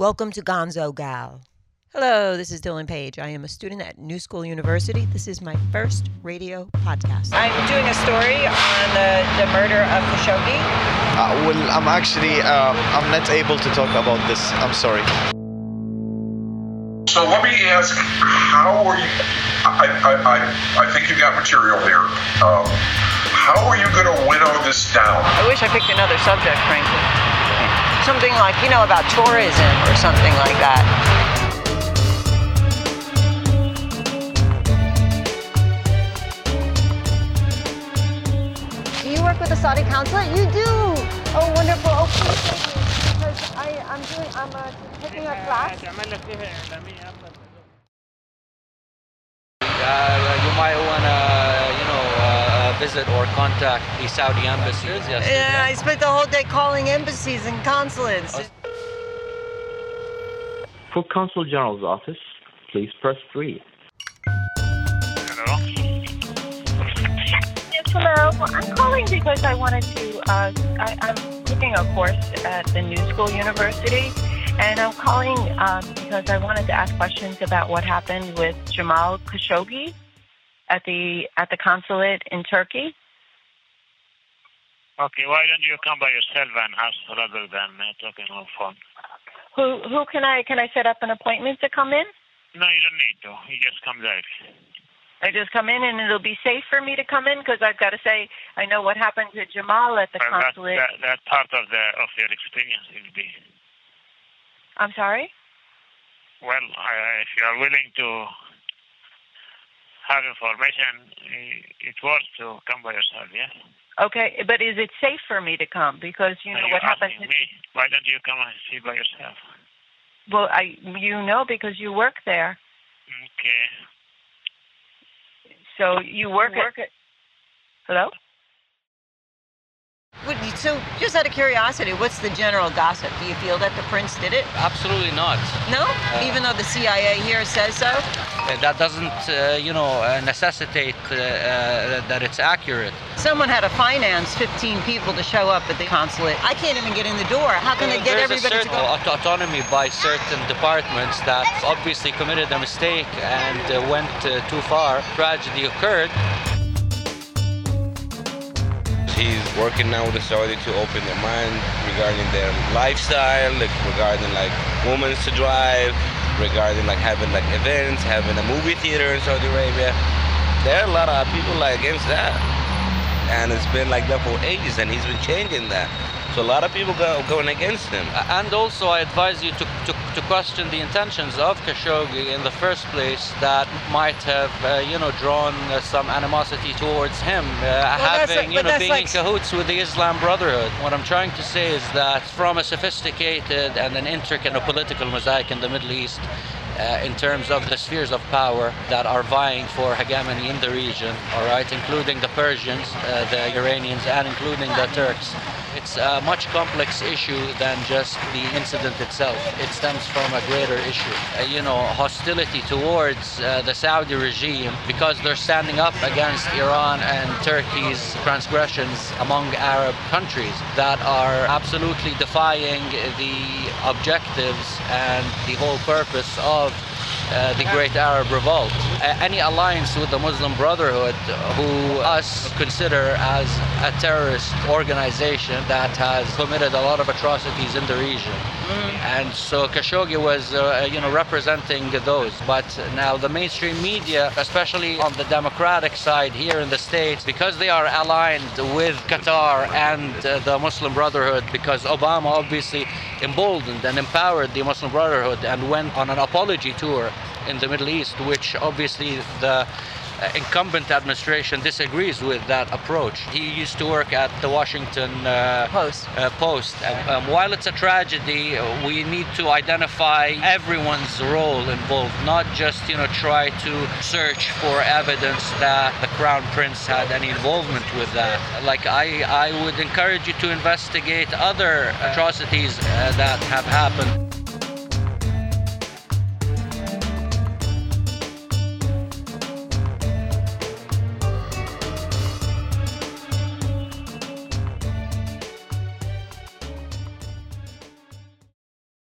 Welcome to Gonzo Gal. Hello, this is Dylan Page. I am a student at New School University. This is my first radio podcast. I'm doing a story on the, the murder of Khashoggi. Uh, well, I'm actually uh, I'm not able to talk about this. I'm sorry. So let me ask, how are you? I, I, I, I think you got material here. Um, how are you going to winnow this down? I wish I picked another subject, frankly. Something like, you know, about tourism or something like that. Do you work with the Saudi consulate? You do. Oh, wonderful. Okay, thank you. Because I, I'm doing, I'm uh, taking a class. Uh, you might want to, you know, uh, visit or contact the Saudi embassies. Yes. Yeah, I spent the whole day calling embassies and consulates. For Consul General's office, please press 3. Yes, hello. I'm calling because I wanted to. Uh, I, I'm taking a course at the New School University, and I'm calling um, because I wanted to ask questions about what happened with Jamal Khashoggi at the at the consulate in Turkey. Okay, why don't you come by yourself and ask rather than uh, talking on phone? Who who can I can I set up an appointment to come in? No, you don't need to. You just come direct. I just come in and it'll be safe for me to come in because I've got to say I know what happened to Jamal at the Well, consulate. that, that part of the of your experience will be. I'm sorry. Well, uh, if you are willing to have information, i- it's worth to come by yourself. Yeah. Okay, but is it safe for me to come? Because you know Are what happened asking to me? Why don't you come and see by yourself? Well, I you know because you work there. Okay. So you work, at, Hello? So, just out of curiosity, what's the general gossip? Do you feel that the prince did it? Absolutely not. No? Even though the CIA here says so? Uh, That doesn't, uh, you know, uh, necessitate uh, uh, that it's accurate. Someone had to finance 15 people to show up at the consulate. I can't even get in the door. How can they get everybody a to go? aut- autonomy by certain departments that obviously committed a mistake and uh, went uh, too far. Tragedy occurred. He's working now with the Saudi to open their mind regarding their lifestyle, like regarding like women to drive, regarding like having like events, having a movie theater in Saudi Arabia. There are a lot of people like against that, and it's been like that for ages, and he's been changing that. So a lot of people go going against him. And also, I advise you to, to, to question the intentions of Khashoggi in the first place that might have, uh, you know, drawn uh, some animosity towards him, uh, that's having, like- you know, being like- in cahoots with the Islam Brotherhood. What I'm trying to say is that from a sophisticated and an intricate political mosaic in the Middle East, uh, in terms of the spheres of power that are vying for hegemony in the region, all right, including the Persians, uh, the Iranians, and including the Turks. It's a much complex issue than just the incident itself. It stems from a greater issue. Uh, you know, hostility towards uh, the Saudi regime because they're standing up against Iran and Turkey's transgressions among Arab countries that are absolutely defying the objectives and the whole purpose of uh, the Great Arab Revolt. Any alliance with the Muslim Brotherhood, who us consider as a terrorist organization that has committed a lot of atrocities in the region. And so Khashoggi was, uh, you know, representing those. But now the mainstream media, especially on the Democratic side here in the States, because they are aligned with Qatar and uh, the Muslim Brotherhood, because Obama obviously emboldened and empowered the Muslim Brotherhood and went on an apology tour in the Middle East, which obviously the uh, incumbent administration disagrees with that approach. He used to work at the Washington uh, Post. uh, Post. And, um, while it's a tragedy, we need to identify everyone's role involved, not just you know try to search for evidence that the Crown Prince had any involvement with that. Like I, I would encourage you to investigate other atrocities uh, that have happened.